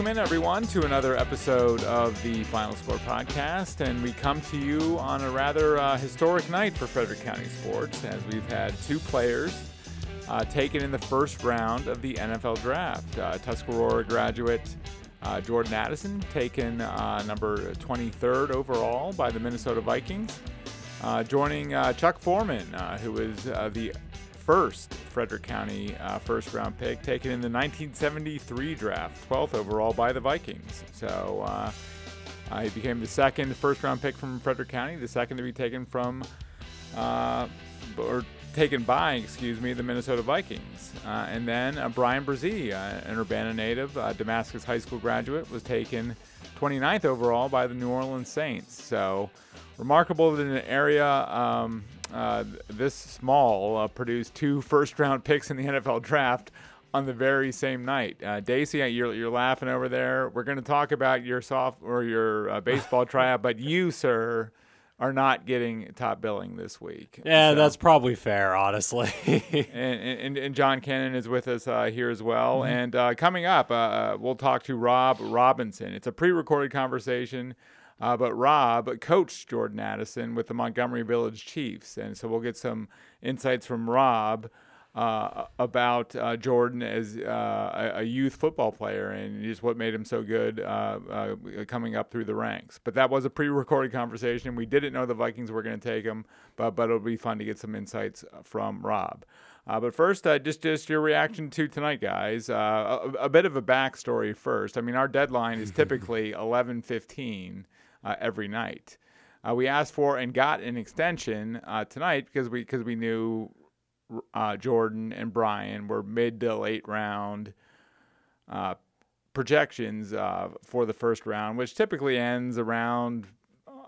Welcome in, everyone, to another episode of the Final Score podcast. And we come to you on a rather uh, historic night for Frederick County sports, as we've had two players uh, taken in the first round of the NFL draft. Uh, Tuscarora graduate uh, Jordan Addison, taken uh, number 23rd overall by the Minnesota Vikings, uh, joining Chuck Foreman, who was the first Frederick County uh, first round pick, taken in the 1973 draft, 12th overall by the Vikings. So uh, uh, he became the second first round pick from Frederick County, the second to be taken from, uh, or taken by, excuse me, the Minnesota Vikings. Uh, and then uh, Bryan Bresee, an Urbana native, Damascus High School graduate, was taken 29th overall by the New Orleans Saints. So remarkable that in an area um, uh, this small uh, produced two first round picks in the NFL draft on the very same night. Uh, Dacy, you're, you're laughing over there. We're going to talk about your soft or your uh, baseball tryout, but you, sir, are not getting top billing this week. Yeah, so. that's probably fair, honestly. and, and, and, John Cannon is with us uh, here as well. Mm-hmm. And uh, coming up, we'll talk to Rob Robinson. It's a pre recorded conversation. Uh, but Rob coached Jordan Addison with the Montgomery Village Chiefs. And so we'll get some insights from Rob uh, about uh, Jordan as uh, a, youth football player and just what made him so good uh, uh, coming up through the ranks. But that was a pre-recorded conversation. We didn't know the Vikings were going to take him, but but it'll be fun to get some insights from Rob. but first, just just your reaction to tonight, guys. A, a, bit of a backstory first. I mean, our deadline is typically 11:15 uh, every night. Uh, we asked for and got an extension uh, tonight because we because we knew uh, Jordan and Bryan were mid to late round uh, projections for the first round, which typically ends around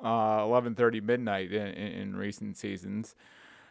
11:30 midnight in, in, recent seasons.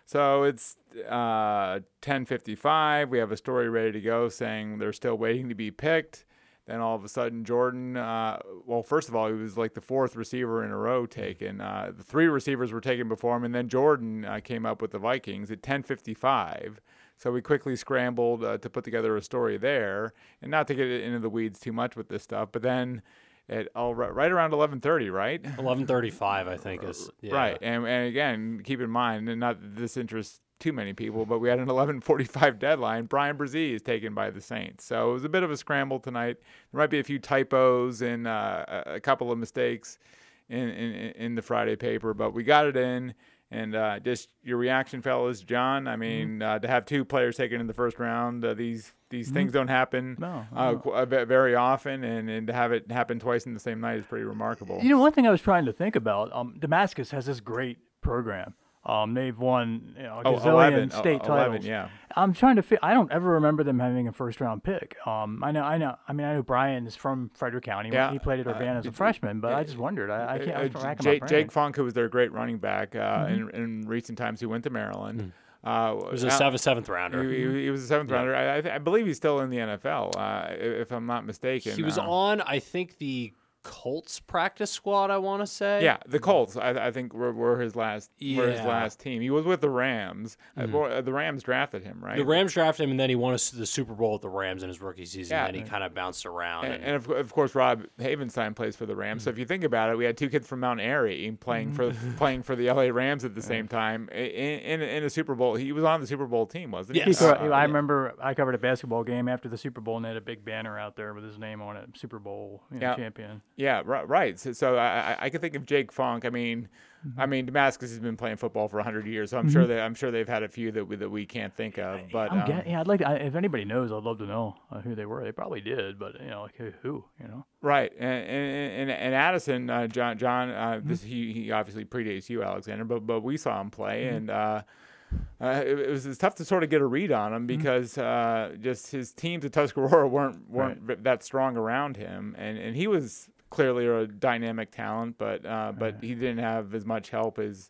So it's uh, 10:55. We have a story ready to go saying they're still waiting to be picked. Then all of a sudden, Jordan, uh, well, first of all, he was like the fourth receiver in a row taken. Uh, the three receivers were taken before him, and then Jordan uh, came up with the Vikings at 10:55. So we quickly scrambled uh, to put together a story there, and not to get into the weeds too much with this stuff, but then at all right around 11:30, right? 11:35, I think is yeah. right. And and again, keep in mind, and not this interests too many people, but we had an 11:45 deadline. Bryan Bresee is taken by the Saints, so it was a bit of a scramble tonight. There might be a few typos and uh, a couple of mistakes in, in, in the Friday paper, but we got it in. And uh, just your reaction, fellas, John. I mean, mm-hmm. uh, to have two players taken in the first round, uh, these these mm-hmm. things don't happen no, uh, no. very often, and, and to have it happen twice in the same night is pretty remarkable. You know, one thing I was trying to think about, um, Damascus has this great program. Um, they've won you know, a oh, gazillion 11, state oh, 11, titles. Yeah. I'm trying to. Fi- I don't ever remember them having a first round pick. Um, I know. I know. I mean, I know Bryan is from Frederick County. Yeah. He played at uh, Urbana uh, as a freshman, but uh, I just wondered. I, I can't. Uh, Jake, Jake Funk, who was their great running back uh, mm-hmm. in, in recent times, he went to Maryland. Mm-hmm. Uh, it was a seventh, seventh rounder. He, he, he was a seventh yeah. rounder. I, I, believe he's still in the NFL, uh, if I'm not mistaken. He was uh, on, I think, the Colts practice squad. I want to say. Yeah, the Colts. I, I think were, were his last. Yeah. Were his last team. He was with the Rams. Mm-hmm. Uh, the Rams drafted him, right? The Rams drafted him, and then he won the Super Bowl with the Rams in his rookie season. Yeah. and he kind of bounced around. And, and, and of, of, course, Rob Havenstein plays for the Rams. Mm-hmm. So if you think about it, we had two kids from Mount Airy playing for mm-hmm. playing for the LA Rams at the same time in, in, in a Super Bowl. He was on the Super Bowl team, wasn't he? Yes. Uh, I remember I covered a basketball game after the Super Bowl, and they had a big banner out there with his name on it, Super Bowl you know, yeah. champion. Yeah, right right. So, so I, I could think of Jake Funk. I mean, mm-hmm. I mean Damascus has been playing football for hundred years, so I'm mm-hmm. sure that I'm sure they've had a few that we, that we can't think of. But um, getting, yeah, I'd like to, if anybody knows, I'd love to know uh, who they were. They probably did, but you know, like who, you know. Right, and and, and Addison, uh, John, John, uh, mm-hmm. this he he obviously predates you, Alexander, but but we saw him play, mm-hmm. and. Uh, uh, it, it, was, it, was, tough to sort of get a read on him mm-hmm. because uh, just his teams at Tuscarora weren't weren't right. that strong around him, and, and he was clearly a dynamic talent, but uh, but he didn't have as much help as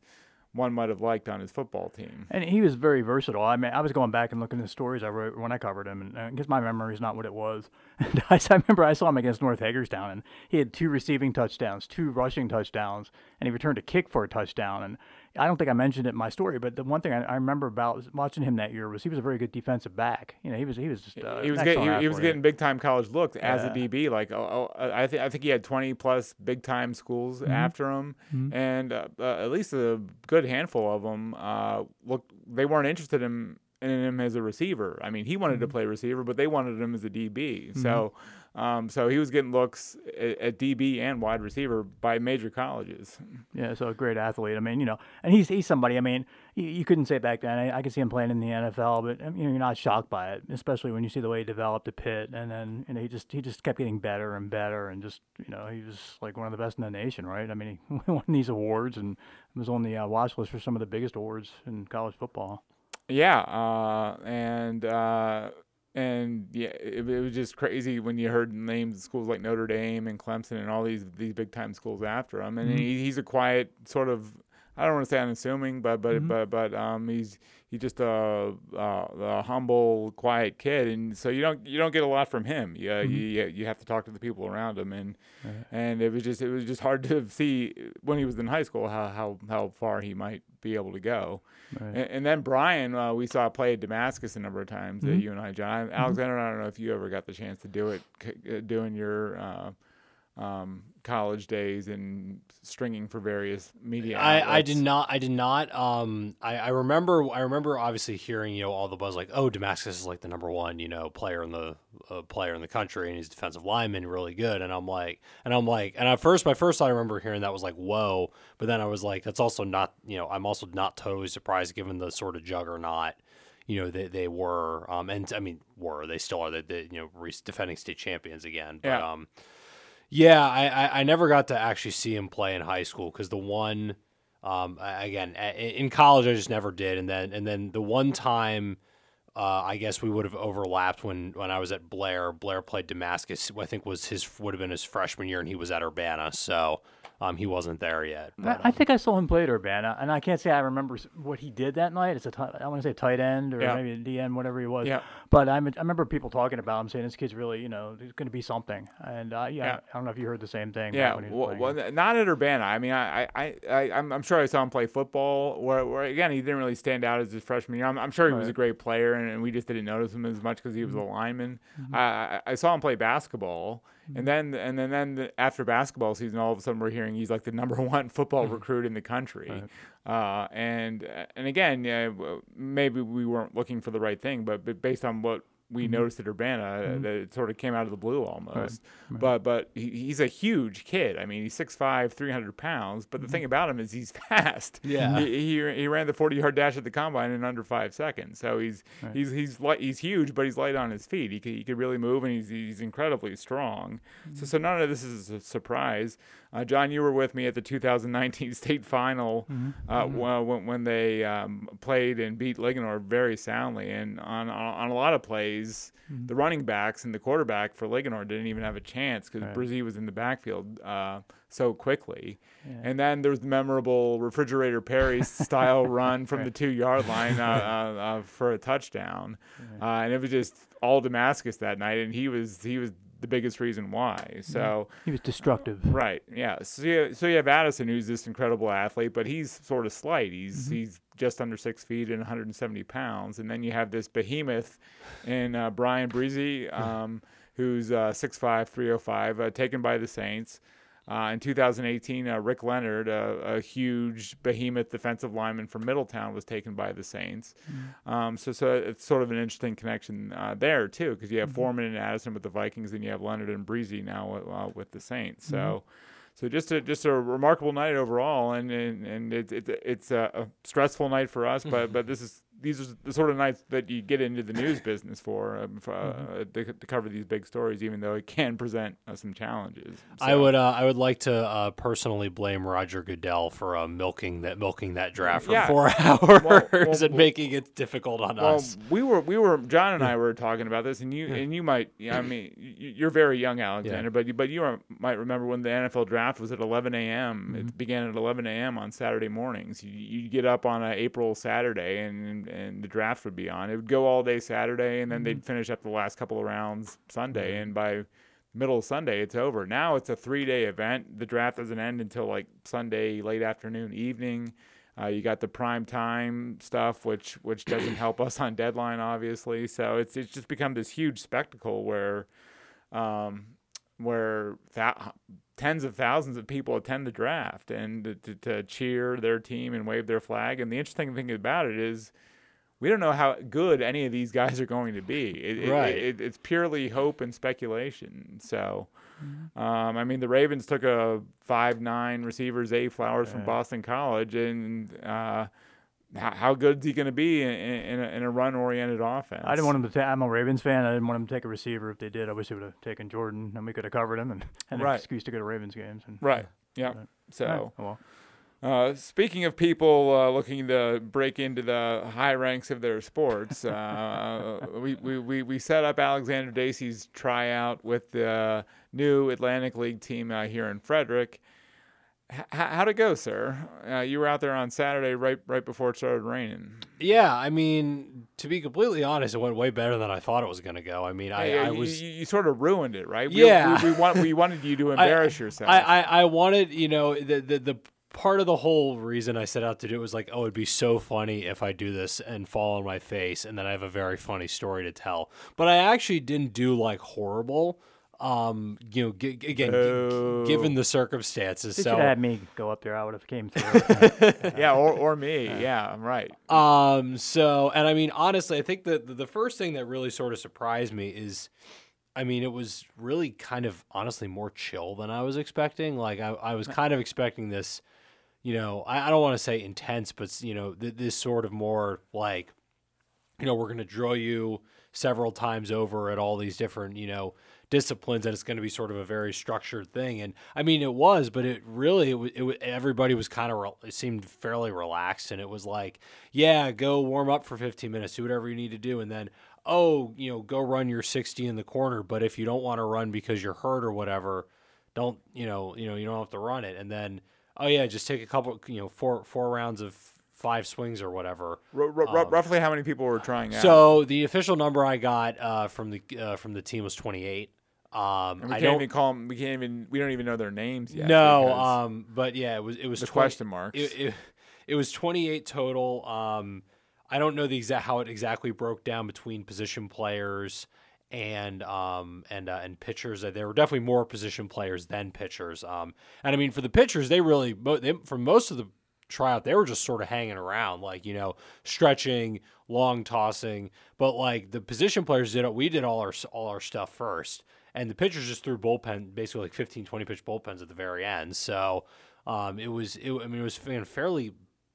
one might have liked on his football team. And he was very versatile. I mean, I was going back and looking at the stories I wrote when I covered him, and I guess my memory is not what it was. And I, I remember I saw him against North Hagerstown, and he had two receiving touchdowns, two rushing touchdowns, and he returned a kick for a touchdown. And I don't think I mentioned it in my story, but the one thing I, I remember about watching him that year was he was a very good defensive back. You know, he was he was just uh, he was getting he, he, was getting big time college looks yeah. as a DB. Like oh, oh, I think I think he had 20 plus big time schools mm-hmm. after him, mm-hmm. and uh, uh, at least a good handful of them uh, look they weren't interested in in him as a receiver. I mean, he wanted mm-hmm. to play receiver, but they wanted him as a DB. Mm-hmm. So, um, so he was getting looks at, at, DB and wide receiver by major colleges. Yeah, so a great athlete. I mean, you know, and he's he's somebody. I mean, you, you couldn't say back then. I, I could see him playing in the NFL, but you know, you're not shocked by it, especially when you see the way he developed at Pitt, and then you know he just he just kept getting better and better, and just you know he was like one of the best in the nation, right? I mean, he won these awards and was on the uh, watch list for some of the biggest awards in college football. Yeah, uh, and uh, and yeah, it, it, was just crazy when you heard names of schools like Notre Dame and Clemson and all these these big time schools after him. And mm-hmm. he, he's a quiet sort of I don't want to say unassuming, but but mm-hmm. but but um, he's he's just a, a, a, humble, quiet kid, and so you don't you don't get a lot from him. You, mm-hmm. you you have to talk to the people around him, and right. and it was just it was just hard to see when he was in high school how how how far he might be able to go. Right. And, and, then Bryan, uh, we saw play at Damascus a number of times. Mm-hmm. Uh, you and I, John mm-hmm. Alexander. I don't know if you ever got the chance to do it, c- uh, doing your. Uh, um, college days and stringing for various media. I, I did not. I did not. Um, I, I remember. I remember obviously hearing you know all the buzz like, oh, Damascus is like the number one you know player in the uh, player in the country and he's defensive lineman really good. And I'm like, and I'm like, and at first, my first thought I remember hearing that was like, whoa. But then I was like, that's also not you know I'm also not totally surprised given the sort of juggernaut you know they, they were um and I mean were they still are they, you know defending state champions again but yeah. um yeah, I, I, I never got to actually see him play in high school because the one, um, again in college I just never did, and then and then the one time, uh, I guess we would have overlapped when when I was at Blair. Blair played Damascus. I think was his would have been his freshman year, and he was at Urbana. So um, he wasn't there yet. But, um, I think I saw him play at Urbana, and I can't say I remember what he did that night. It's a t- I want to say tight end or yeah. maybe a DN, whatever he was. Yeah. But I'm, I remember people talking about him, saying this kid's really, you know, he's going to be something. And uh, yeah, yeah, I don't know if you heard the same thing. Yeah. Well, well, not at Urbana. I mean, I, I, I, I'm, I'm sure I saw him play football. Where, where again, he didn't really stand out as his freshman year. I'm, I'm sure he right. was a great player, and, and, we just didn't notice him as much because he was mm-hmm. a lineman. Mm-hmm. I, I saw him play basketball. And then and then then after basketball season, all of a sudden we're hearing he's like the number one football mm-hmm. recruit in the country. Right. Uh, and and again, yeah, maybe we weren't looking for the right thing, but, but based on what we mm-hmm. noticed at Urbana mm-hmm. that it sort of came out of the blue almost. Right. Right. But but he, he's a huge kid. I mean, he's 6'5", 300 pounds. But the mm-hmm. thing about him is he's fast. Yeah. He, he, he, ran the 40 yard dash at the combine in under five seconds. So he's right. he's he's light, he's huge, but he's light on his feet. He could, he could really move, and he's he's incredibly strong. So mm-hmm. so none of this is a surprise. Uh, John, you were with me at the 2019 state final mm-hmm. Uh, mm-hmm. when, when they um, played and beat Linganore very soundly. And on, on, a lot of plays, mm-hmm. the running backs and the quarterback for Linganore didn't even have a chance because right. Bresee was in the backfield uh, so quickly. Yeah. And then there's the memorable refrigerator Perry style run from right. the two yard line uh, uh, uh, for a touchdown. and it was just all Damascus that night. And he was he was the biggest reason why. So he was destructive. Right. Yeah. So you, so you have Addison, who's this incredible athlete, but he's sort of slight. He's mm-hmm. he's just under six feet and 170 pounds, and then you have this behemoth in uh, Bryan Bresee, um, who's uh, 6'5", 305, uh, taken by the Saints. Uh, in 2018, uh, Rick Leonard, a, a, huge behemoth defensive lineman from Middletown, was taken by the Saints. Mm-hmm. Um, so, so it's sort of an interesting connection uh, there too, because you have mm-hmm. Foreman and Addison with the Vikings, and you have Leonard and Bresee now uh, with the Saints. So. Mm-hmm. So just a just a remarkable night overall, and and, and it's it, it's a, a stressful night for us, but but this is these are the sort of nights that you get into the news business for, um, for uh, mm-hmm. to, to, cover these big stories, even though it can present uh, some challenges. So. I would uh, I would like to uh, personally blame Roger Goodell for uh, milking that milking that draft for yeah. four hours well, well, and making it difficult on well, us. We were we were John and I were talking about this, and you and you might I mean you're very young, Alexander, yeah. but but you are, might remember when the NFL draft was at 11 a.m. Mm-hmm. It began at 11 a.m. on Saturday mornings. You, you get up on a April Saturday and and the draft would be on. It would go all day Saturday, and then mm-hmm. they'd finish up the last couple of rounds Sunday, mm-hmm. and by middle of Sunday, it's over. Now it's a three day event. The draft doesn't end until like Sunday late afternoon, evening. Uh, you got the prime time stuff, which which doesn't help us on deadline, obviously. So it's it's just become this huge spectacle where, um, where th- tens of thousands of people attend the draft and to, to, to cheer their team and wave their flag. And the interesting thing about it is, we don't know how good any of these guys are going to be. It, Right. It, it, it's purely hope and speculation. So, um, I mean, the Ravens took a five nine receiver Zay Flowers from Boston College, and uh, how, how good is he going to be in, in, a, in a run oriented offense? I didn't want him to. Ta- I'm a Ravens fan. I didn't want him to take a receiver. If they did, I wish they would have taken Jordan, and we could have covered him and, and Right. an excuse to go to Ravens games. And, Right. Yeah. Right. So. Yeah, oh well. Uh, speaking of people uh, looking to break into the high ranks of their sports, uh, we, we, we, we set up Alexander Dacy's tryout with the new Atlantic League team uh, here in Frederick. H- how'd it go, sir? Uh, you were out there on Saturday right right before it started raining. Yeah, I mean, to be completely honest, it went way better than I thought it was going to go. I mean, I, Yeah, I you, was. you, you sort of ruined it, right? We- Yeah. we, we, want, we wanted you to I- embarrass yourself. I, I, I wanted, you know, the, the the part of the whole reason I set out to do it was like, oh, it'd be so funny if I do this and fall on my face, and then I have a very funny story to tell. But I actually didn't do like horrible. Um, you know, g- g- again, g- given the circumstances. They so should have had me go up there. I would have came through. yeah, or, or me. Yeah, I'm right. Um. So, and I mean, honestly, I think that the the first thing that really sort of surprised me is, I mean, it was really kind of honestly more chill than I was expecting. Like, I, I was kind of expecting this, you know, I, I don't want to say intense, but you know, th- this sort of more like, you know, we're going to drill you several times over at all these different, you know, disciplines, and it's going to be sort of a very structured thing. And I mean, it was, but it really, it, it, everybody was kind of, re- it seemed fairly relaxed, and it was like, yeah, go warm up for 15 minutes, do whatever you need to do, and then, oh, you know, go run your 60 in the corner. But if you don't want to run because you're hurt or whatever, don't, you know, you know, you don't have to run it. And then, oh yeah, just take a couple, you know, four four rounds of five swings or whatever. R- r- r- roughly how many people were trying out? So the official number I got uh, from the uh, from the team was 28. Um, And we I can't don't even call them. We can't even. We don't even know their names yet. no, um, but yeah, it was it was the 20 question marks. It, it, it was 28 total. Um, I don't know the exact how it exactly broke down between position players and um and uh, and pitchers. There were definitely more position players than pitchers. Um, and I mean for the pitchers, they really they, for most of the tryout, they were just sort of hanging around, like you know, stretching, long tossing. But like the position players did, it, we did all our all our stuff first, and the pitchers just threw bullpen, basically like 15, 20 pitch bullpens at the very end. So um, it was, it, I mean, it was fairly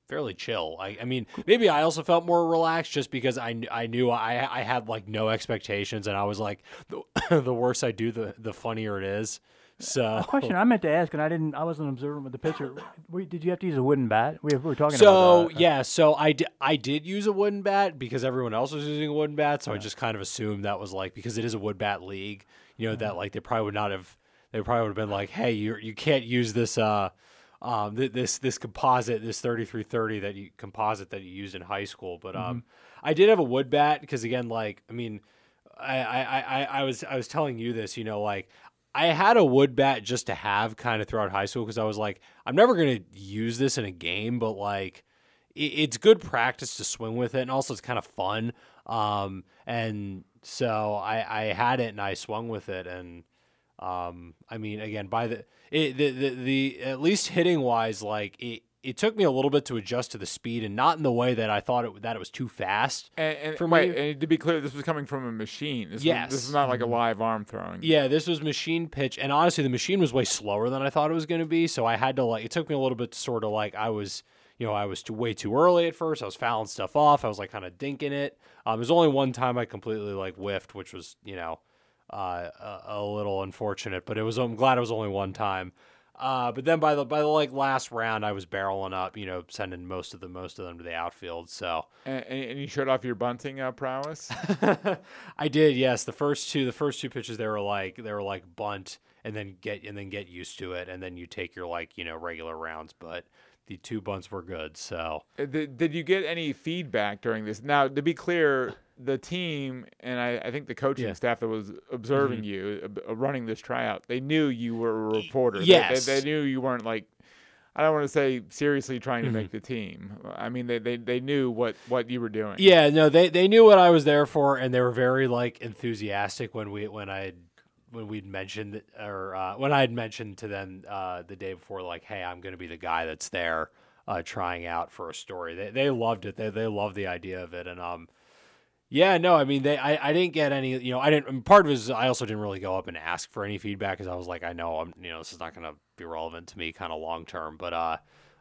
fairly chill. I, I mean, maybe I also felt more relaxed just because I, I knew I, I had like no expectations, and I was like, the, the worse I do, the the funnier it is. So a Question I meant to ask, and I didn't. I wasn't observant with the pitcher. We, did you have to use a wooden bat? We, we were talking So about that. yeah, so I did, I did use a wooden bat because everyone else was using a wooden bat, so I just kind of assumed that was like because it is a wood bat league, you know that like they probably would not have they probably would have been like, hey, you you can't use this uh um th- this this composite this 3330 that you composite that you used in high school, but um I did have a wood bat because again like I mean I, I, I, I was I was telling you this, you know, like I had a wood bat just to have kind of throughout high school because I was like, I'm never gonna use this in a game, but like it, it's good practice to swing with it, and also it's kind of fun. Um, and so I, I had it and I swung with it, and um, I mean, again, by the it, the, the the at least hitting wise, like it. It took me a little bit to adjust to the speed, and not in the way that I thought it that it was too fast. and, and for wait, me- and to be clear, this was coming from a machine. This Yes. was, this is not like a live arm throwing. Yeah, this was machine pitch, and honestly, the machine was way slower than I thought it was going to be. So I had to like, it took me a little bit to sort of like, I was, you know, I was too, way too early at first. I was fouling stuff off. I was like kind of dinking it. Um, there's only one time I completely like whiffed, which was, you know, uh, a, a little unfortunate, but it was. I'm glad it was only one time. Uh, but then by the by the like last round, I was barreling up, you know, sending most of the most of them to the outfield. So And, and you showed off your bunting uh, prowess. I did, yes. The first two, the first two pitches, they were like they were like bunt, and then get and then get used to it, and then you take your like you know regular rounds. But the two bunts were good, so Uh, did, did you get any feedback during this? Now, to be clear, the team and I, I think the coaching Yeah. Mm-hmm. staff that was observing you, uh, uh, running this tryout, they knew you were a reporter. They- yes. They, they knew you weren't like I don't want to say seriously trying to Mm-hmm. make the team. I mean, they, they, they knew what, what you were doing. Yeah, no, they they knew what I was there for, and they were very like enthusiastic when we when I when we'd mentioned or uh, when I had mentioned to them uh, the day before, like, hey, I'm going to be the guy that's there uh, trying out for a story. They they loved it. They they loved the idea of it, and um. Yeah, no, I mean, they, I, I didn't get any, you know, I didn't, part of it is I also didn't really go up and ask for any feedback because I was like, I know I'm, you know, this is not going to be relevant to me kind of long term, but, uh,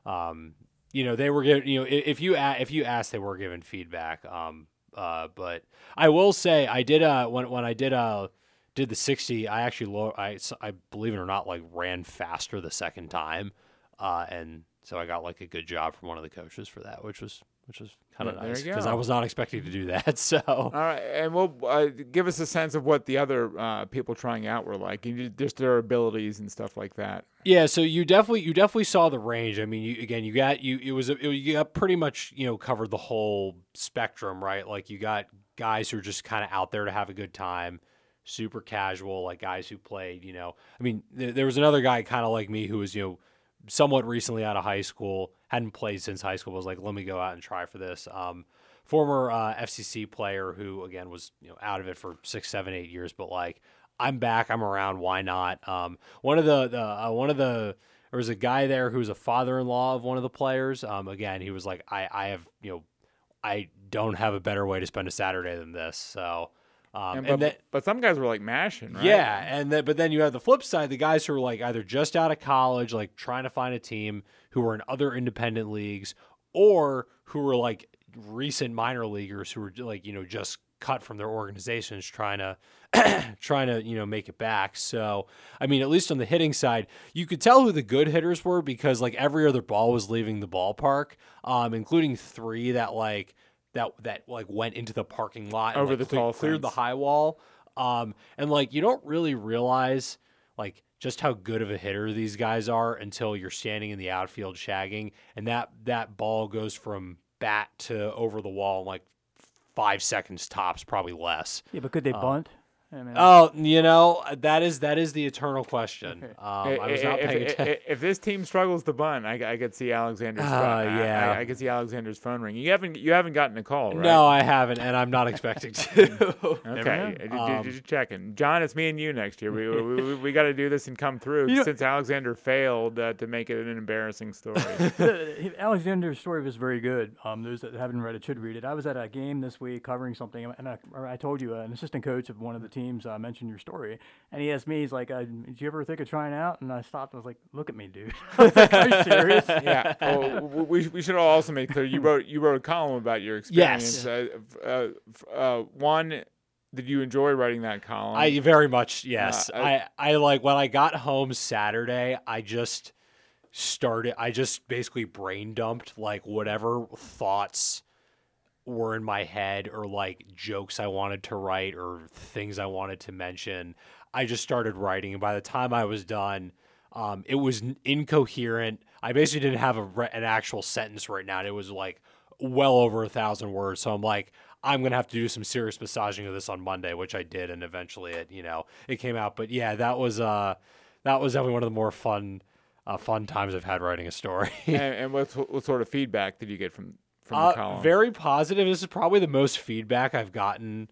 um, you know, they were you know, if you, if you asked, they were given feedback. Um, uh, but I will say I did, uh, when, when I did, uh, did the 60, I actually, low, I, I believe it or not, like ran faster the second time. Uh, and so I got like a good job from one of the coaches for that, which was, which was kind of nice because I was not expecting to do that. So, All right, and we'll uh, give us a sense of what the other uh, people trying out were like, and just their abilities and stuff like that. Yeah, so you definitely you definitely saw the range. I mean, you, again, you got you it was a, it, you got pretty much you know covered the whole spectrum, right? Like you got guys who are just kind of out there to have a good time, super casual, like guys who played. You know, I mean, there, there was another guy kind of like me who was you know somewhat recently out of high school, hadn't played since high school. Was like, let me go out and try for this. Um, former uh, FCC player who again was you know out of it for six, seven, eight years, but like I'm back, I'm around. Why not? Um, one of the the uh, one of the there was a guy there who was a father-in-law of one of the players. Um, again, he was like, I I have you know I don't have a better way to spend a Saturday than this. So. Um, And, and, but, that, but some guys were like mashing, right? yeah, and then but then you have the flip side, the guys who are like either just out of college, like trying to find a team, who are in other independent leagues, or who are like recent minor leaguers who are like you know just cut from their organizations trying to trying to you know make it back. So I mean, at least on the hitting side, you could tell who the good hitters were because like every other ball was leaving the ballpark, um, including three that like that that like went into the parking lot and, Over like, the cle- tall cleared the high wall. Um, and like you don't really realize like just how good of a hitter these guys are until you're standing in the outfield shagging, and that that ball goes from bat to over the wall in like five seconds tops, probably less. Yeah, but could they bunt? I mean, Oh, you know that is that is the eternal question. Um, I- I was not if, paying attention. if this team struggles to bunt, I, I could see Alexander's. Uh, phone. I- yeah. I, I could see Alexander's phone ring. You haven't you haven't gotten a call, right? No, I haven't, and I'm not expecting to. Okay, know. Ju- ju- Um, just checking. John, it's me and you next year. We we, we, we got to do this and come through You know- since Alexander failed uh, to make it an embarrassing story. Alexander's story was very good. Um, those that haven't read it should read it. I was at a game this week covering something, and I, I told you uh, an assistant coach of one of the teams uh, mentioned your story, and he asked me, he's like, uh, "Did you ever think of trying out?" And I stopped. and I was like, "Look at me, dude. Like, Are you serious?" yeah. Well, we, we should also make clear you wrote you wrote a column about your experience. Yes. Uh, uh, uh, one, did you enjoy writing that column? I very much yes. Uh, I, I like when I got home Saturday, I just started I just basically brain dumped like whatever thoughts were in my head or like jokes I wanted to write or things I wanted to mention. I just started writing and by the time I was done, um, it was incoherent. I basically didn't have re- an actual sentence right now. It was like well over a thousand words. So I'm like, I'm gonna have to do some serious massaging of this on Monday, which I did, and eventually it, you know, it came out. But yeah, that was uh, that was definitely one of the more fun, uh, fun times I've had writing a story. and, and what, what sort of feedback did you get from from the Uh, column? very positive. This is probably the most feedback I've gotten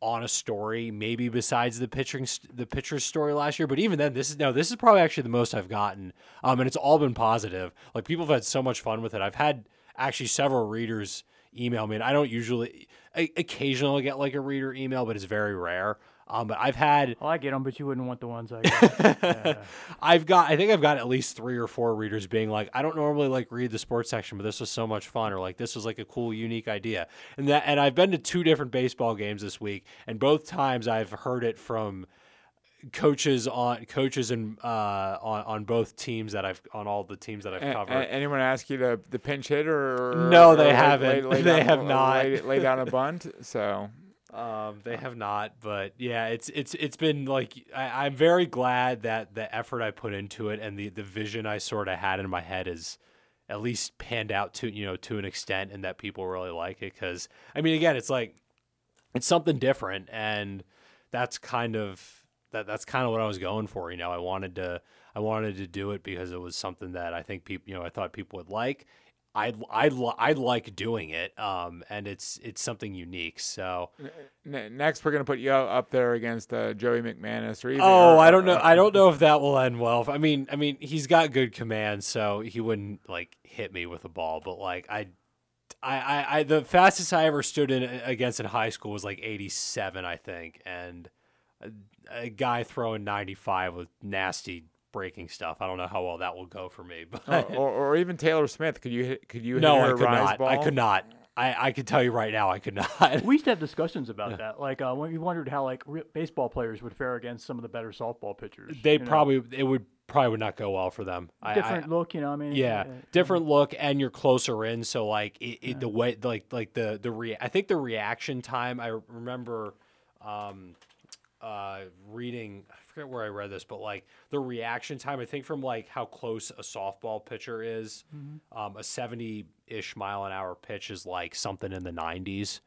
on a story, maybe besides the pitching st- the pitcher's story last year. But even then, this is no, this is probably actually the most I've gotten, um, and it's all been positive. Like people have had so much fun with it. I've had actually several readers email me, and I don't usually, I, occasionally get like a reader email, but it's very rare. Um, but I've had Well, I get them, but you wouldn't want the ones I got. Yeah. I've got I think I've got at least three or four readers being like, I don't normally like read the sports section, but this was so much fun, or like this was like a cool, unique idea. And that and I've been to two different baseball games this week, and both times I've heard it from coaches on coaches and uh, on on both teams that I've on all the teams that I've A- a- covered. anyone ask you to the pinch hitter? Or, No, or they lay- haven't. lay They down- have not. Lay, lay down a bunt. So Um, they have not, but yeah, it's it's it's been like I, I'm very glad that the effort I put into it and the the vision I sort of had in my head is at least panned out to you know to an extent, and that people really like it. Because I mean, again, it's like it's something different, and that's kind of that that's kind of what I was going for. You know, I wanted to I wanted to do it because it was something that I think people you know I thought people would like. I I I like doing it, um, and it's it's something unique. So N- next, we're gonna put you up there against uh, Joey McManus or even. Oh, or- I don't know. or- I don't know if that will end well. I mean, I mean, he's got good command, so he wouldn't like hit me with a ball. But like, I, I, I, I the fastest I ever stood in against in high school was like 87, I think, and a, a guy throwing 95 with nasty breaking stuff. I don't know how well that will go for me, but or, or, or even Taylor Smith. Could you hit? Could you hit no, her I a could rise not. ball? I could not. I, I could tell you right now, I could not. We used to have discussions about that. Like uh, when we wondered how like re- baseball players would fare against some of the better softball pitchers. they you know? probably it would probably would not go well for them. I- I- different look. You know, I mean, Yeah, uh, different look, and you're closer in. So like it, it the way like like the the rea- I think the reaction time. I remember um, uh, reading. I forget where I read this, but like the reaction time. I think from like how close a softball pitcher is, um, a seventy ish mile an hour pitch is like something in the 90s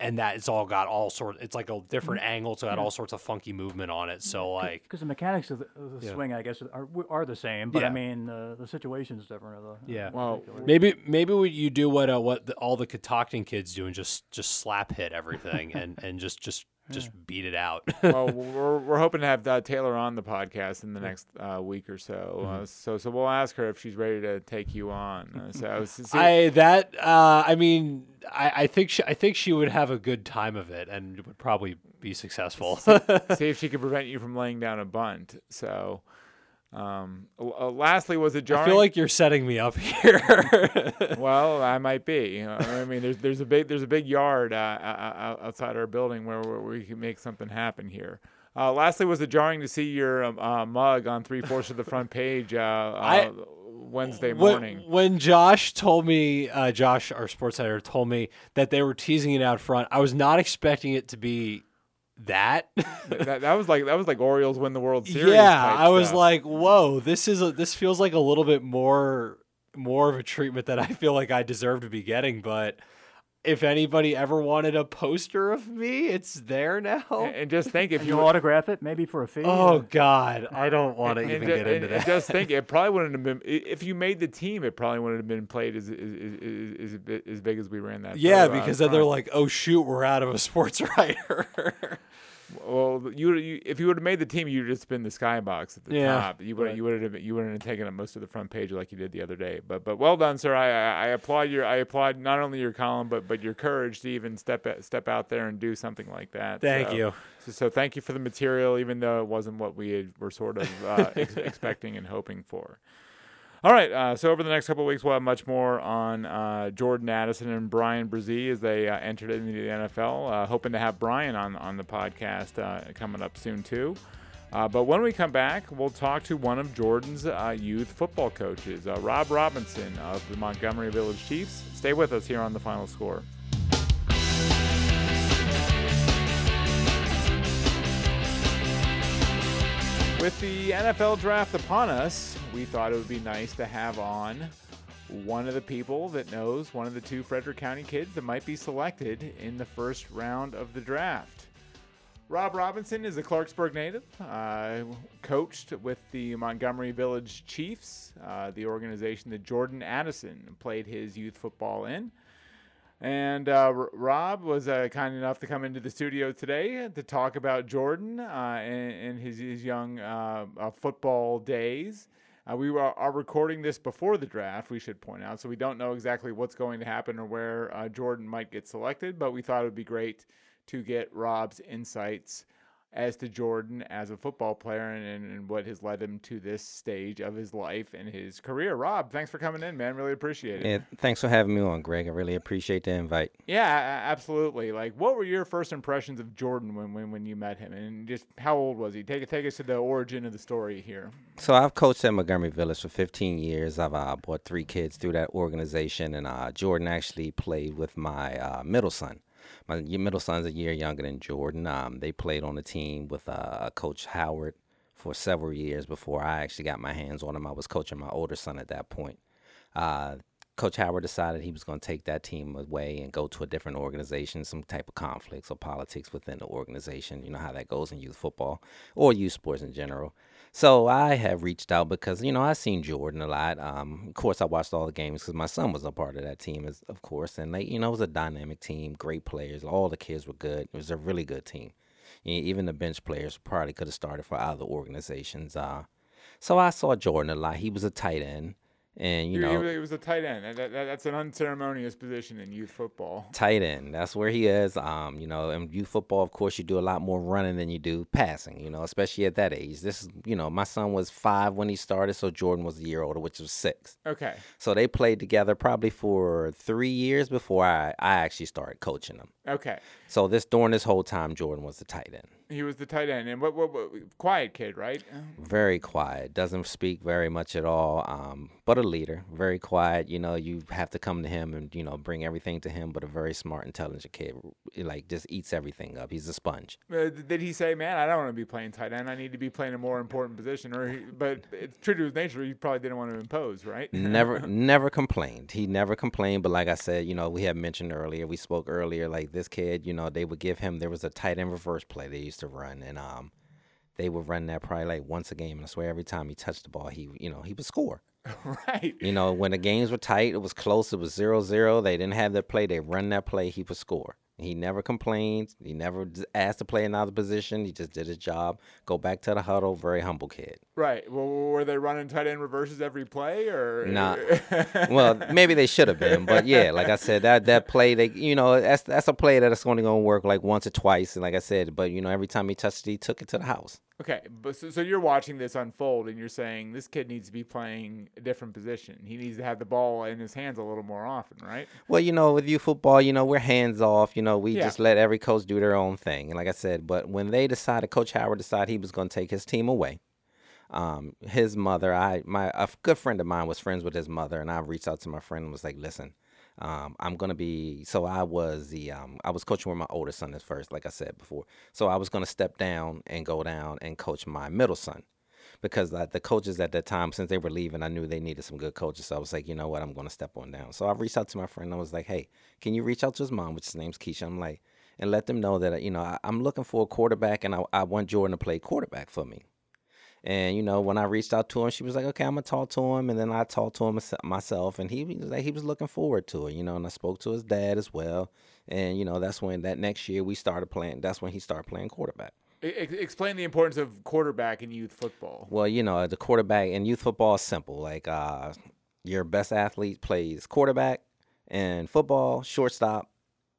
and that it's all got all sorts. It's like a different angle, so it got all sorts of funky movement on it. So like. because the mechanics of the, of the Yeah. swing, I guess, are are the same. But I mean, uh, the situation's different. Of the, Yeah. Well, Maybe maybe what you do what uh, what the, all the Catoctin kids do and just just slap hit everything and and just just just beat it out. well, we're, we're hoping to have uh, Taylor on the podcast in the next uh, week or so. Mm-hmm. Uh, so so we'll ask her if she's ready to take you on. Uh, so see, I that uh, I mean I, I think she, I think she would have a good time of it and would probably be successful. see if she could prevent you from laying down a bunt. So. Um, uh, lastly, was it jarring? I feel like you're setting me up here. well, I might be. Uh, I mean, there's there's a big there's a big yard uh, outside our building where, where we can make something happen here. Uh, lastly, was it jarring to see your um, uh, mug on three fourths of the front page uh, uh, I- Wednesday When- morning? When, Josh told me, uh, Josh, our sports editor, told me that they were teasing it out front, I was not expecting it to be that. that, that was like that was like Orioles win the World Series. yeah, I was stuff. like, whoa, this is a, this feels like a little bit more more of a treatment that I feel like I deserve to be getting. But if anybody ever wanted a poster of me, it's there now. and, and just think if And you you autograph it, maybe for a fee. Oh uh, God, I don't want to even ju- get and- into and that. just think it probably wouldn't have been if you made the team. It probably wouldn't have been played as as, as, as, as big as we ran that. yeah, because then they're like, "Oh shoot, we're out of a sports writer." Well, you, you if you would have made the team, you'd just been the skybox at the Yeah, top. You would right. you would have you wouldn't have taken up most of the front page like you did the other day. But but well done, sir. I, I, I applaud your I applaud not only your column but but your courage to even step step out there and do something like that. Thank So- you. So, so thank you for the material, even though it wasn't what we had, were sort of uh, ex- expecting and hoping for. All right, uh, so over the next couple weeks, we'll have much more on uh, Jordan Addison and Bryan Bresee as they uh, entered into the NFL. Uh, hoping to have Bryan on on the podcast uh, coming up soon too. Uh, but when we come back, we'll talk to one of Jordan's youth football coaches, Rob Robinson of the Montgomery Village Chiefs. Stay with us here on the Final Score. With the NFL draft upon us, we thought it would be nice to have on one of the people that knows one of the two Frederick County kids that might be selected in the first round of the draft. Rob Robinson is a Clarksburg native, uh, coached with the Montgomery Village Chiefs, uh, the organization that Jordan Addison played his youth football in. And uh, Rob was uh, kind enough to come into the studio today to talk about Jordan uh, and, his, his young uh, uh, football days. Uh, we were, are recording this before the draft, we should point out, so we don't know exactly what's going to happen or where Jordan might get selected, but we thought it would be great to get Rob's insights as to Jordan as a football player and, and what has led him to this stage of his life and his career. Rob, thanks for coming in, man. Really appreciate it. Yeah, thanks for having me on, Greg. I really appreciate the invite. Yeah, absolutely. Like, what were your first impressions of Jordan when, when, when you met him, and just how old was he? Take take us to the origin of the story here. So I've coached at Montgomery Village for 15 years. I've uh, brought three kids through that organization, and uh, Jordan actually played with my uh, middle son. My middle son's a year younger than Jordan. Um, they played on the team with uh, Coach Howard for several years before I actually got my hands on him. I was coaching my older son at that point. Uh, Coach Howard decided he was going to take that team away and go to a different organization, some type of conflicts or politics within the organization. You know how that goes in youth football or youth sports in general. So I have reached out because you know I seen Jordan a lot. Um, of course, I watched all the games because my son was a part of that team, as, of course, and like you know it was a dynamic team, great players. All the kids were good. It was a really good team. Even the bench players probably could have started for other organizations. Uh, so I saw Jordan a lot. He was a tight end. And you know, he was a tight end. That, that, that's an unceremonious position in youth football. tight end. That's where he is. Um, you know, in youth football, of course, you do a lot more running than you do passing. You know, especially at that age. This is, you know, my son was five when he started, so Jordan was a year older, which was six. Okay. So they played together probably for three years before I, I actually started coaching them. Okay. So this during this whole time, Jordan was the tight end. He was the tight end, and what, what, what quiet kid, right? Very quiet, doesn't speak very much at all. Um, but a leader, very quiet. You know, you have to come to him and you know bring everything to him. But a very smart, intelligent kid, like just eats everything up. He's a sponge. Uh, did he say, "Man, I don't want to be playing tight end. I need to be playing a more important position"? Or, he, but it's true to his nature. He probably didn't want to impose, right? never never complained he never complained but like i said you know we had mentioned earlier we spoke earlier like this kid you know they would give him there was a tight end reverse play they used to run and um they would run that probably like once a game and i swear every time he touched the ball he you know he would score right. you know when the games were tight it was close it was zero zero they didn't have that play they run that play he would score he never complained he never asked to play another position he just did his job go back to the huddle very humble kid Right. Well, were they running tight end reverses every play, or Nah. well, maybe they should have been, but yeah, like I said, that that play, they you know, that's that's a play that's only gonna work like once or twice, and like I said, but you know, every time he touched it, he took it to the house. Okay, but so, so you're watching this unfold, and you're saying this kid needs to be playing a different position. He needs to have the ball in his hands a little more often, right? Well, you know, with youth football, you know, we're hands off. You know, we Yeah. just let every coach do their own thing. And like I said, but when they decided, Coach Howard decided he was going to take his team away. Um, his mother, I my a good friend of mine was friends with his mother, and I reached out to my friend and was like, "Listen, um, I'm gonna be." So I was the um, I was coaching with my older son at first, like I said before. So I was gonna step down and go down and coach my middle son because the coaches at that time, since they were leaving, I knew they needed some good coaches. So I was like, you know what, I'm going to step on down. So I reached out to my friend. I was like, hey, can you reach out to his mom, which his name's Keisha? I'm like, and let them know that you know I, I'm looking for a quarterback, and I, I want Jordan to play quarterback for me. And you know, when I reached out to him, she was like, "Okay, I'm gonna talk to him." And then I talked to him myself, and he was like, he was looking forward to it, you know. And I spoke to his dad as well, and you know, that's when that next year we started playing. That's when he started playing quarterback. Explain the importance of quarterback in youth football. Well, you know, the quarterback in youth football is simple. Like, uh, your best athlete plays quarterback in football, shortstop,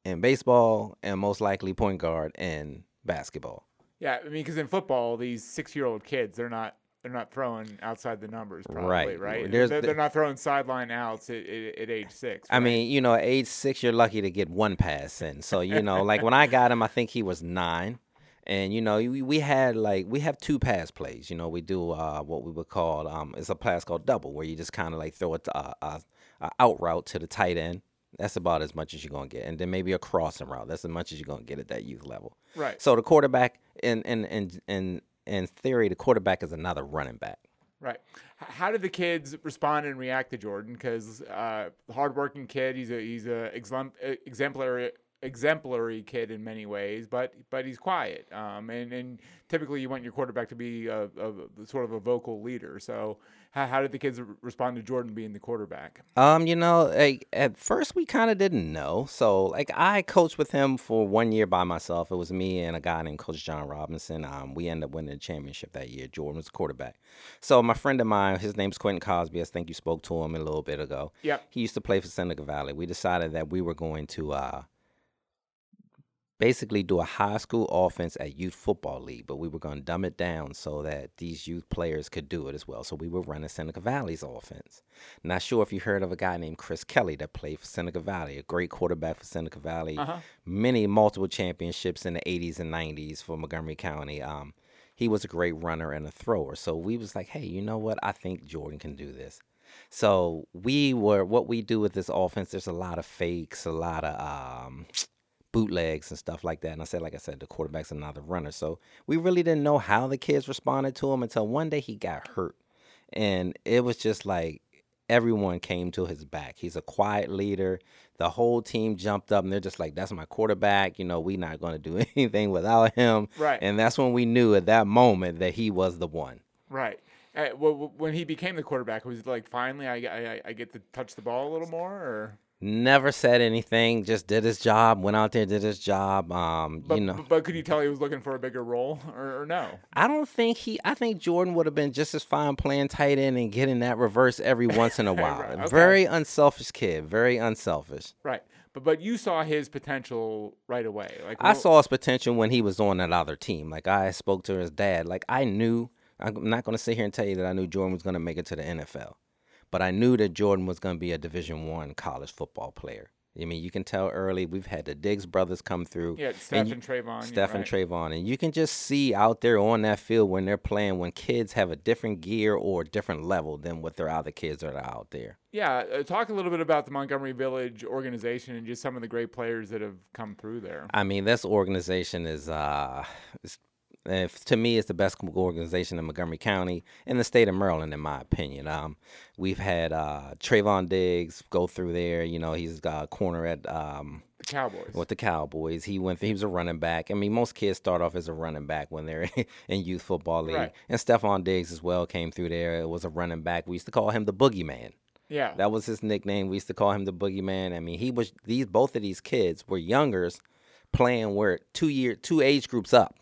in baseball, and most likely point guard in basketball. Yeah, I mean, because in football, these six-year-old kids, they're not they're not throwing outside the numbers, probably, Right. right? They're, the- they're not throwing sideline outs at, at, at age six. I mean, you know, at age six, you're lucky to get one pass in. So, you know, like when I got him, I think he was nine. And, you know, we, we had like, we have two pass plays. You know, we do uh, what we would call, um, it's a pass called double, where you just kind of like throw it to, uh, uh, uh, out route to the tight end. That's about as much as you're going to get. And then maybe a crossing route. That's as much as you're going to get at that youth level. right. So the quarterback, in, in, in, in, in theory, the quarterback is another running back. Right. How did the kids respond and react to Jordan? Because uh, hardworking kid, he's a he's a exempl- exemplary exemplary kid in many ways, but but he's quiet. Um, and and typically you want your quarterback to be a, a, sort of a vocal leader. So how, how did the kids respond to Jordan being the quarterback? Um, you know, like at first we kind of didn't know. So, like, I coached with him for one year by myself. It was me and a guy named Coach John Robinson. Um, we ended up winning the championship that year. Jordan was the quarterback. So, my friend of mine, his name's Quentin Cosby. I think you spoke to him a little bit ago. Yep. He used to play for Seneca Valley. We decided that we were going to uh, basically do a high school offense at youth football league, but we were going to dumb it down so that these youth players could do it as well. So we were running Seneca Valley's offense. Not sure if you heard of a guy named Chris Kelly that played for Seneca Valley, a great quarterback for Seneca Valley, Uh-huh. many multiple championships in the 80s and 90s for Montgomery County. Um, he was a great runner and a thrower. So we was like, hey, you know what? I think Jordan can do this. So we were what we do with this offense. There's a lot of fakes, a lot of um, bootlegs and stuff like that. And I said, like I said, the quarterback's another runner. So we really didn't know how the kids responded to him until one day he got hurt, and it was just like everyone came to his back. He's a quiet leader. The whole team jumped up and they're just like, that's my quarterback. You know, we're not going to do anything without him. Right. And that's when we knew at that moment that he was the one. Right. Uh, well, when he became the quarterback, was it like finally I, I, I get to touch the ball a little more, or Never said anything, just did his job, went out there, did his job. Um, but, you know, but could you tell he was looking for a bigger role, or, or no? I don't think he. I think Jordan would have been just as fine playing tight end and getting that reverse every once in a while. Right, okay. Very unselfish kid. Very unselfish. Right. But but you saw his potential right away. Like I saw his potential when he was on that other team. Like I spoke to his dad. Like I knew. I'm not going to sit here and tell you that I knew Jordan was going to make it to the NFL, but I knew that Jordan was going to be a Division One college football player. I mean, you can tell early. We've had the Diggs brothers come through. Yeah, and Steph you- and Trevon. Steph and right. Trevon, and you can just see out there on that field when they're playing when kids have a different gear or a different level than what their other kids that are out there. Yeah, uh, talk a little bit about the Montgomery Village organization and just some of the great players that have come through there. I mean, this organization is, uh, is if, to me, it's the best organization in Montgomery County in the state of Maryland, in my opinion. Um, we've had uh, Trevon Diggs go through there. You know, he's got a corner at um, The Cowboys. with the Cowboys. He went. He was a running back. I mean, most kids start off as a running back when they're in youth football league. Right. And Stefon Diggs as well came through there. It was a running back. We used to call him the Boogeyman. yeah. That was his nickname. We used to call him the Boogeyman. I mean, he was these both of these kids were youngers playing where two year two age groups up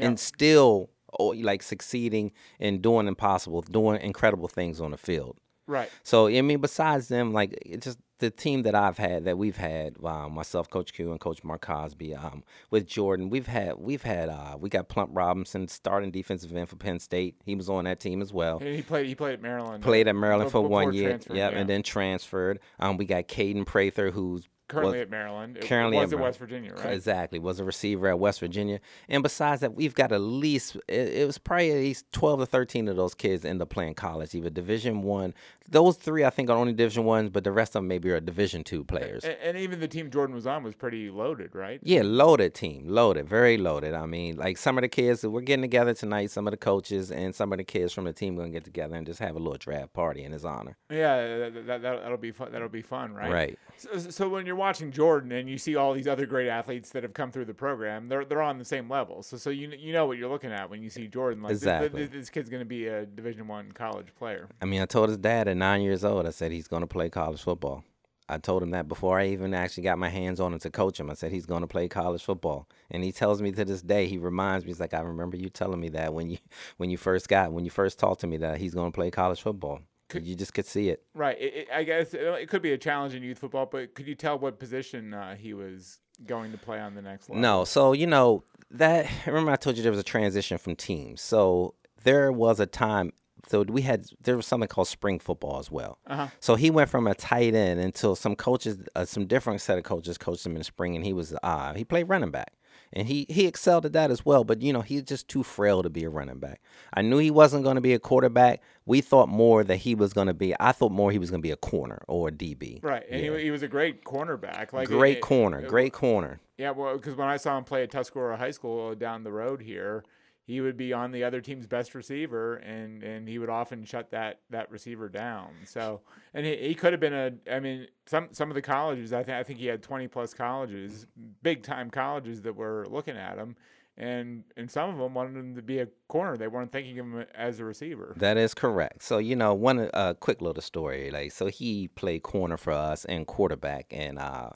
Yeah. and still oh, like succeeding and doing impossible, doing incredible things on the field. right. So I mean, besides them, like it just the team that I've had, that we've had, um, myself, Coach Q, and Coach Mark Cosby, um, with Jordan, we've had, we've had, uh, we got Plump Robinson, starting defensive end for Penn State. He was on that team as well. And he played. He played at Maryland. Played uh, at Maryland for one year, yep, yeah. and then transferred. Um, we got Kaden Prather, who's currently was- at Maryland. It currently was at West Virginia, right? Exactly. Was a receiver at West Virginia. And besides that, we've got at least it, it was probably at least twelve to thirteen of those kids end up playing college, either division one. Those three I think are only division ones, but the rest of them maybe are division two players. And, and even the team Jordan was on was pretty loaded, right? Yeah, loaded team, loaded, very loaded. I mean, like some of the kids that we're getting together tonight, some of the coaches and some of the kids from the team gonna get together and just have a little draft party in his honor. Yeah, that, that, that, that'll be fun. That'll be fun, right? Right. So, so when you're watching Jordan and you see all these other great athletes that have come through the program, they're they're on the same level. So so you you know what you're looking at when you see Jordan. Like, Exactly. th- this kid's going to be a Division One college player. I mean, I told his dad at nine years old, I said he's going to play college football. I told him that before I even actually got my hands on him to coach him. I said he's going to play college football, and he tells me to this day. He reminds me, he's like, I remember you telling me that when you when you first got when you first talked to me that he's going to play college football. Could- you just could see it. Right. It, it, I guess it, it could be a challenge in youth football, but could you tell what position uh, he was going to play on the next level? No, so you know that. Remember, I told you there was a transition from teams. So there was a time. So we had there was something called spring football as well. Uh-huh. So he went from a tight end until some coaches, uh, some different set of coaches coached him in spring, and he was uh, he played running back, and he he excelled at that as well. But you know he's just too frail to be a running back. I knew he wasn't going to be a quarterback. We thought more that he was going to be. I thought more he was going to be a corner or a DB. Right, and Yeah. he, he was a great cornerback. Like great it- corner, it- great corner. Yeah, well, because when I saw him play at Tuscarora High School down the road here, he would be on the other team's best receiver, and, and he would often shut that, that receiver down. So, and he, he could have been a. I mean, some some of the colleges, I think I think he had twenty plus colleges, big time colleges that were looking at him, and and some of them wanted him to be a corner. They weren't thinking of him as a receiver. That is correct. So you know, one uh, quick little story. Like, so he played corner for us and quarterback, and uh,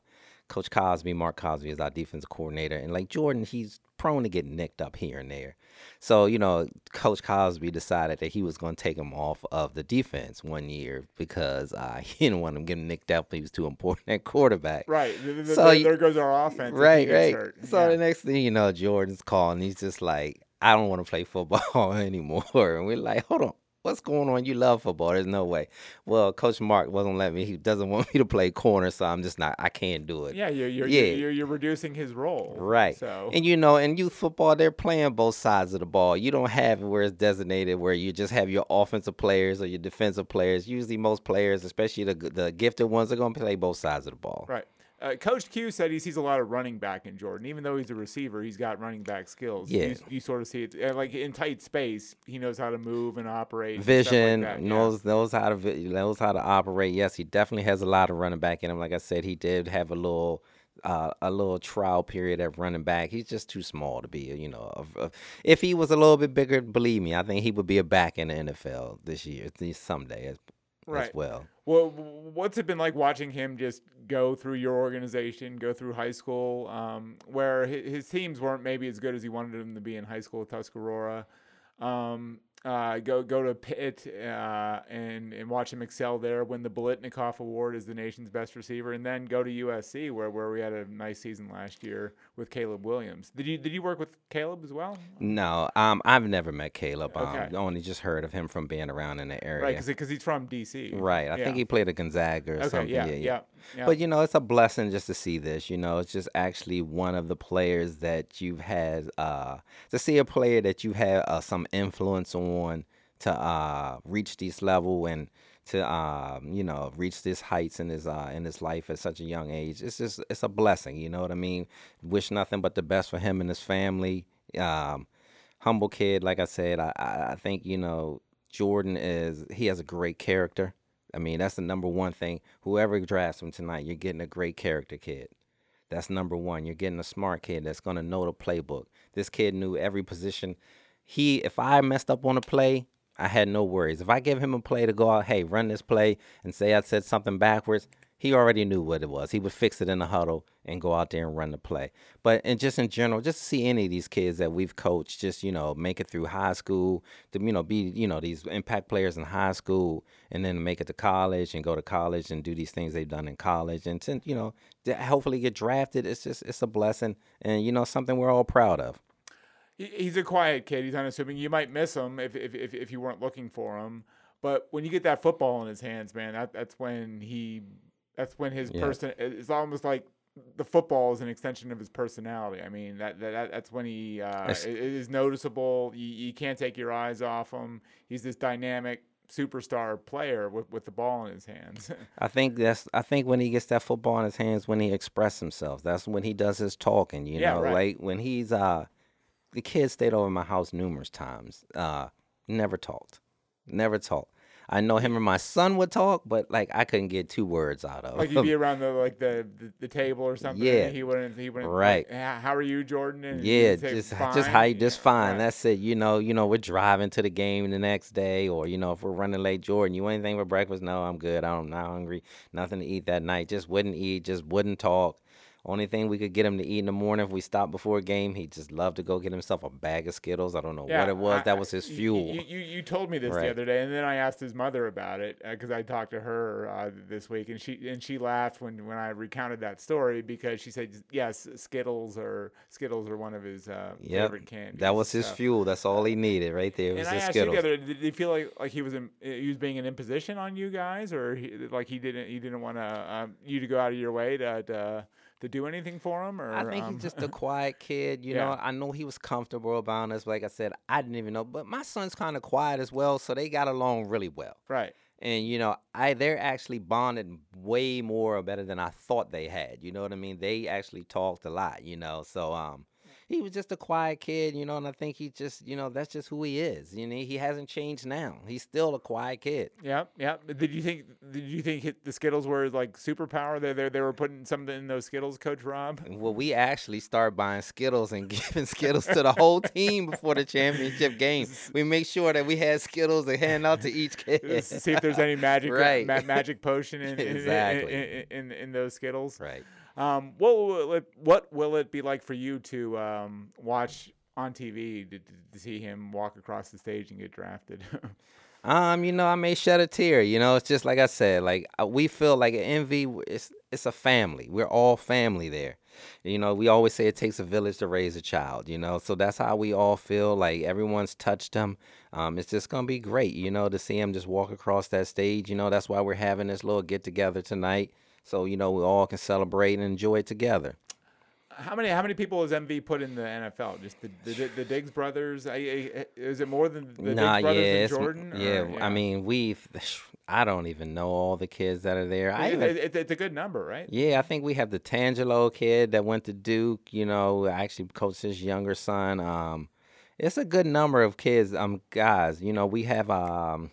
Coach Cosby, Mark Cosby, is our defensive coordinator, and like Jordan, he's prone to get nicked up here and there. So you know, Coach Cosby decided that he was going to take him off of the defense one year because uh, he didn't want him getting nicked up. He was too important at quarterback. Right. So there, there goes our offense. Right, right. hurt. So Yeah. the next thing you know, Jordan's calling. He's just like, I don't want to play football anymore. And we're like, hold on, what's going on? You love football. There's no way. Well, Coach Mark wasn't letting me. He doesn't want me to play corner, so I'm just not. I can't do it. Yeah, you're you're, Yeah. you're you're reducing his role. Right. So And you know, in youth football, they're playing both sides of the ball. You don't have it where it's designated where you just have your offensive players or your defensive players. Usually, most players, especially the the gifted ones, are going to play both sides of the ball. right. Uh, Coach Q said he sees a lot of running back in Jordan. Even though he's a receiver, he's got running back skills. Yeah. you, you sort of see it uh, like in tight space. He knows how to move and operate. Vision like that, yeah. knows knows how to knows how to operate. Yes, he definitely has a lot of running back in him. Like I said, he did have a little. Uh, a little trial period at running back. He's just too small to be, you know. Of, of, if he was a little bit bigger, believe me, I think he would be a back in the NFL this year, someday as, as Right. well. Well, what's it been like watching him just go through your organization, go through high school, um, where his, his teams weren't maybe as good as he wanted them to be in high school at Tuscarora? Um, uh, go go to Pitt uh, and and watch him excel there, win the Biletnikoff Award as the nation's best receiver, and then go to USC where, where we had a nice season last year with Caleb Williams. Did you did you work with Caleb as well? No, um, I've never met Caleb. Um, Okay. only just heard of him from being around in the area. Right, because he's from DC. Right. I Yeah. think he played at Gonzaga or Okay, something. yeah, yeah, yeah. But you know, it's a blessing just to see this. You know, it's just actually one of the players that you've had uh, to see a player that you've had uh, some influence on to uh, reach this level and to um, you know reach this heights in his uh, in his life at such a young age. It's just it's a blessing. You know what I mean? Wish nothing but the best for him and his family. Um, humble kid, like I said. I I think you know Jordan is he has a great character. I mean, that's the number one thing. Whoever drafts him tonight, you're getting a great character kid. That's number one. You're getting a smart kid that's gonna know the playbook. This kid knew every position. He, if I messed up on a play, I had no worries. If I give him a play to go out, hey, run this play, and say I said something backwards, he already knew what it was. He would fix it in the huddle and go out there and run the play. But and just in general, just to see any of these kids that we've coached, just you know, make it through high school, to you know, be you know these impact players in high school, and then make it to college and go to college and do these things they've done in college, and to, you know, hopefully get drafted. It's just it's a blessing, and you know, something we're all proud of. He's a quiet kid. He's unassuming. You might miss him if if, if, if you weren't looking for him. But when you get that football in his hands, man, that, that's when he that's when his Yeah. person it's almost like the football is an extension of his personality. I mean, that, that, that that's when he uh, That's- it it is noticeable. You, you can't take your eyes off him. He's this dynamic superstar player with, with the ball in his hands. I think that's I think when he gets that football in his hands, when he expresses himself, that's when he does his talking. You Yeah, know, right. like when he's uh, the kid stayed over my house numerous times. Uh, never talked, never talked. I know him and my son would talk, but like I couldn't get two words out of like you'd be around the like the, the, the table or something. Yeah. and he wouldn't. He wouldn't. Right. Like, "Ah, how are you, Jordan? And Yeah, say, just just how you just fine. right. That's it. You know, you know, we're driving to the game the next day, or you know, if we're running late, Jordan, you want anything for breakfast? No, I'm good. I'm not hungry. Nothing to eat that night. Just wouldn't eat. Just wouldn't talk. Only thing we could get him to eat in the morning if we stopped before a game, he just loved to go get himself a bag of Skittles. I don't know Yeah, what it was. I- that was his fuel. You, you, you told me this the other day, and then I asked his mother about it because I talked to her uh, this week, and she and she laughed when, when I recounted that story because she said, "Yes, Skittles or Skittles are one of his uh, Yep, favorite candies." that was his stuff. fuel. That's all he needed right there. And Was I the asked you the other, did he feel like like he was in, he was being an imposition on you guys, or he, like he didn't he didn't want to um, you to go out of your way to to, to do anything for him, or I think um, he's just a quiet kid. You Yeah. know, I know he was comfortable about us. Like I said, I didn't even know. But my son's kind of quiet as well, so they got along really well. right. And you know, I they're actually bonded way more or better than I thought they had. You know what I mean? They actually talked a lot. You know, so um, he was just a quiet kid. You know, and I think he just you know that's just who he is. You know, he hasn't changed now. He's still a quiet kid. Yeah, yeah. But Did you think? Did you think the Skittles were like superpower? They they they were putting something in those Skittles, Coach Rob. Well, we actually start buying Skittles and giving Skittles to the whole team before the championship game. We make sure that we had Skittles to hand out to each kid. See if there's any magic uh, Right. ma- magic potion in in, in- Exactly. in, in, in those Skittles. right. Um, what will it, what will it be like for you to um, watch on TV to, to see him walk across the stage and get drafted? Um, you know, I may shed a tear. You know, it's just like I said. Like uh, we feel like at MV, it's it's a family. We're all family there. You know, we always say it takes a village to raise a child. You know, so that's how we all feel. Like everyone's touched him. Um, it's just gonna be great. You know, to see him just walk across that stage. You know, that's why we're having this little get together tonight. So you know, we all can celebrate and enjoy it together. how many how many people has MV put in the NFL? Just the the, the Diggs brothers? I, I, is it more than the nah, Diggs brothers yeah, and Jordan? or- yeah, I mean, we've I don't even know all the kids that are there. It- even, it- it- it's a good number, right? yeah, I think we have the Tangelo kid that went to Duke. You know, I actually coached his younger son. Um, it's a good number of kids. Um, guys, you know, we have um,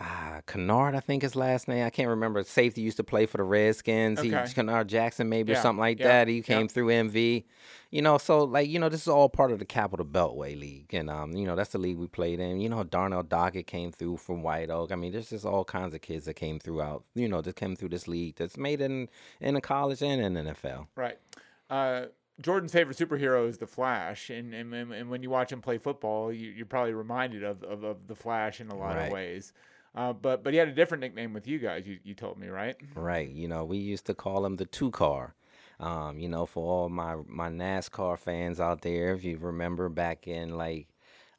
ah, Kennard, I think his last name. I can't remember. Safety used to play for the Redskins. He Okay. Kennard Jackson, maybe or something like yeah, that. He yeah. came through MV. You know, so like you know, this is all part of the Capital Beltway League, and um, you know, that's the league we played in. You know, Darnell Dockett came through from White Oak. I mean, there's just all kinds of kids that came throughout. You know, that came through this league that's made in in the college and in the NFL. Right. Uh, Jordan's favorite superhero is the Flash, and and, and when you watch him play football, you, you're probably reminded of, of, of the Flash in a lot Right. of ways. Uh, but but he had a different nickname with you guys. You, you told me right. Right. You know, we used to call him the two car. Um, you know, for all my my NASCAR fans out there, if you remember back in like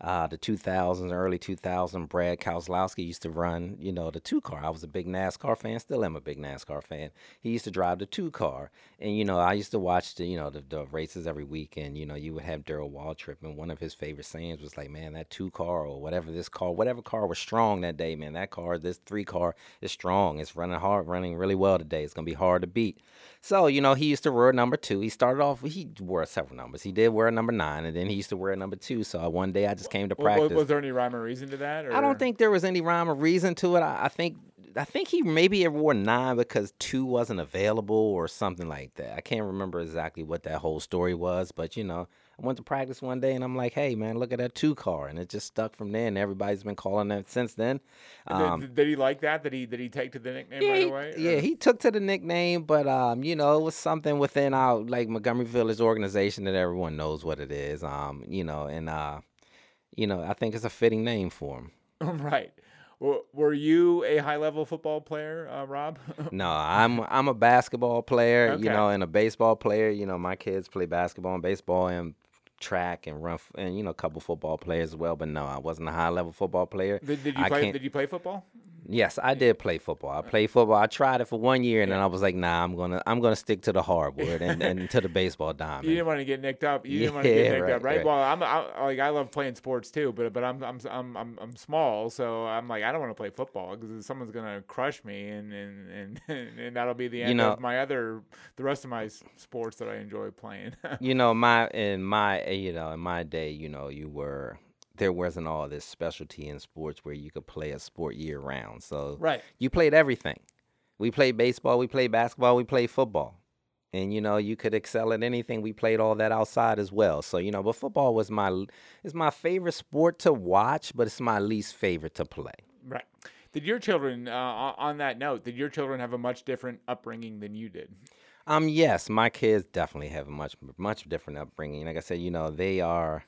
uh, the 2000s, early 2000s, Brad Keselowski used to run, you know, the two car. I was a big NASCAR fan, still am a big NASCAR fan. He used to drive the two car. And, you know, I used to watch the, you know, the, the races every weekend. You know, you would have Darrell Waltrip, and one of his favorite sayings was like, man, that two car or whatever this car, whatever car was strong that day, man, that car, this three car is strong. It's running hard, running really well today. It's going to be hard to beat. So, you know, he used to wear number two. He started off, he wore several numbers. He did wear a number nine, and then he used to wear a number two. So one day I just came to practice. Was, there any rhyme or reason to that? Or? I don't think there was any rhyme or reason to it. I, I think I think he maybe wore nine because two wasn't available or something like that. I can't remember exactly what that whole story was, but you know, I went to practice one day and I'm like, hey man, look at that two car, and it just stuck from there, and everybody's been calling that since then. Did- Um, did, did he like that? Did he did he take to the nickname yeah, right away? yeah, or- he took to the nickname, but um, you know, it was something within our like Montgomery Village organization that everyone knows what it is. Um, you know, and uh, you know, I think it's a fitting name for him. right. Were you a high level football player, uh, Rob? No, I'm I'm a basketball player, you know, and a baseball player. You know, my kids play basketball and baseball and track and run f- and you know a couple football players as well. But no, I wasn't a high level football player. did, did you I play? Did you play football? Yes, I did play football. I played football. I tried it for one year, and then I was like, Nah, I'm gonna I'm gonna stick to the hardwood and, and to the baseball diamond. You didn't want to get nicked up. You didn't want to get Yeah, nicked right, up, right? right. Well, I'm I, like I love playing sports too, but but I'm I'm I'm I'm, I'm small, so I'm like I don't want to play football because someone's gonna crush me, and and, and and that'll be the end know- of my other the rest of my sports that I enjoy playing. you know my in my you know in my day you know you were there wasn't all this specialty in sports where you could play a sport year round so Right. you played everything we played baseball we played basketball we played football and you know you could excel at anything we played all that outside as well so you know but football was my is my favorite sport to watch but it's my least favorite to play right. Did your children, uh, on on that note, did your children have a much different upbringing than you did? Um, yes, my kids definitely have a much much different upbringing. Like I said, you know, they are.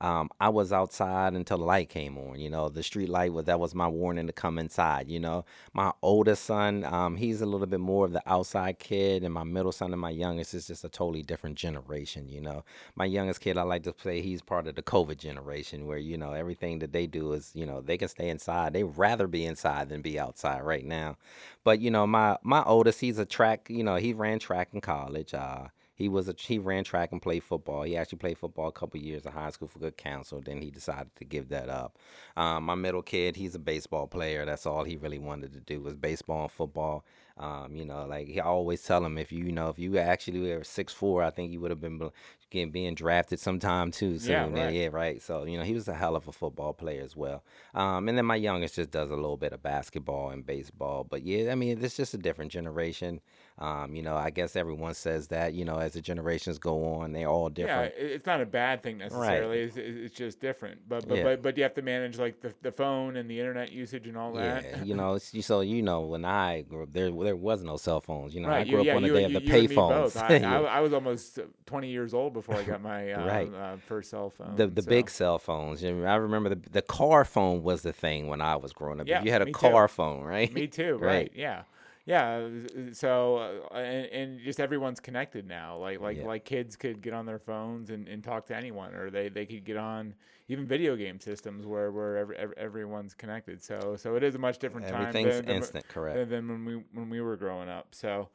Um, I was outside until the light came on. You know, the street light was that was my warning to come inside. You know, my oldest son, um, he's a little bit more of the outside kid, and my middle son and my youngest is just a totally different generation. You know, my youngest kid, I like to say he's part of the COVID generation, where you know everything that they do is you know they can stay inside. They rather be inside than be outside right now. But you know, my my oldest, he's a track. You know, he ran track in college. Uh, he was a he ran track and played football. He actually played football a couple years in high school for good counsel. Then he decided to give that up. Um, my middle kid, he's a baseball player. That's all he really wanted to do was baseball and football. Um, you know, like he I always tell him if you, you know if you actually were six four, I think you would have been getting being drafted sometime too. So Yeah, yeah, right. yeah, right. So you know he was a hell of a football player as well. Um, and then my youngest just does a little bit of basketball and baseball. But yeah, I mean it's just a different generation. Um, you know, I guess everyone says that. You know, as the generations go on, they're all different. Yeah, it's not a bad thing necessarily. It's, it's just different. But but, Yeah. but but you have to manage like the, the phone and the internet usage and all that. Yeah, you know, it's, so you know, when I grew up, there there was no cell phones. You know, I grew you, up yeah, on the day of the you and me payphones. I, I, I was almost uh, 20 years old before I got my um, Right. uh, first cell phone. the the so- big cell phones. I remember the the car phone was the thing when I was growing up. Yeah, if you had a me too. car phone, right? Me too. Right. Right. Yeah. Yeah. uh, So uh, and, and just everyone's connected now. Like like Yeah. like kids could get on their phones and, and talk to anyone, or they, they could get on even video game systems where where every, every, everyone's connected. So so it is a much different time. Than, than, instant, correct? than, than when we when we were growing up. So.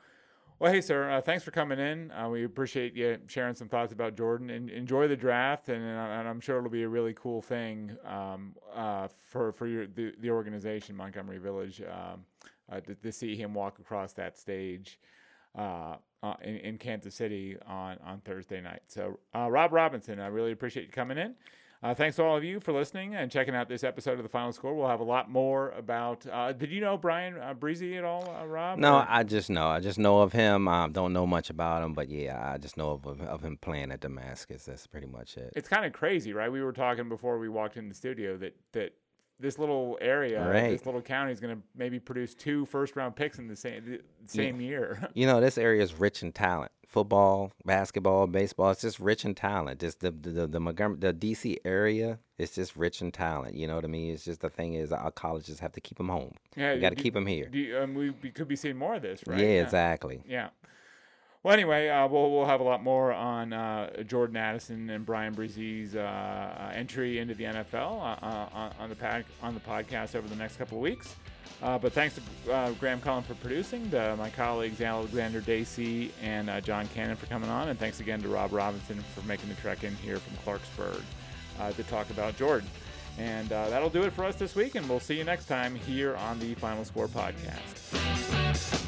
Well, hey, sir, uh, thanks for coming in. Uh, we appreciate you sharing some thoughts about Jordan. And enjoy the draft, and, and I'm sure it'll be a really cool thing um, uh, for for your, the, the organization, Montgomery Village, um, uh, to, to, see him walk across that stage uh, uh, in, in, Kansas City on, on Thursday night. So, Rob Robinson, I really appreciate you coming in. Uh, thanks to all of you for listening and checking out this episode of the Final Score. We'll have a lot more about. Uh, did you know Bryan uh, Bresee at all, uh, Rob? No, or? I just know. I just know of him. I don't know much about him, but yeah, I just know of, of him playing at Damascus. That's pretty much it. It's kind of crazy, right? We were talking before we walked in the studio that that this little area, right. this little county is going to maybe produce two first round picks in the same the same yeah. year. you know, this area is rich in talent. Football, basketball, baseball. It's just rich in talent. Just the the the, the Montgomery, the DC area is just rich in talent. You know what I mean? It's just the thing is our colleges have to keep them home. Yeah, you got to keep them here. You, um, we, we could be seeing more of this, right? Yeah, yeah. exactly. Yeah. Well, anyway, uh, we'll we'll have a lot more on uh, Jordan Addison and Bryan Bresee's uh, uh entry into the NFL uh, uh, on the pad, on the podcast over the next couple of weeks. but thanks to Graham Cullen for producing, to my colleagues Alexander Dacy and John Cannon for coming on, and thanks again to Rob Robinson for making the trek in here from Clarksburg to talk about Jordan. And that'll do it for us this week, and we'll see you next time here on the Final Score podcast.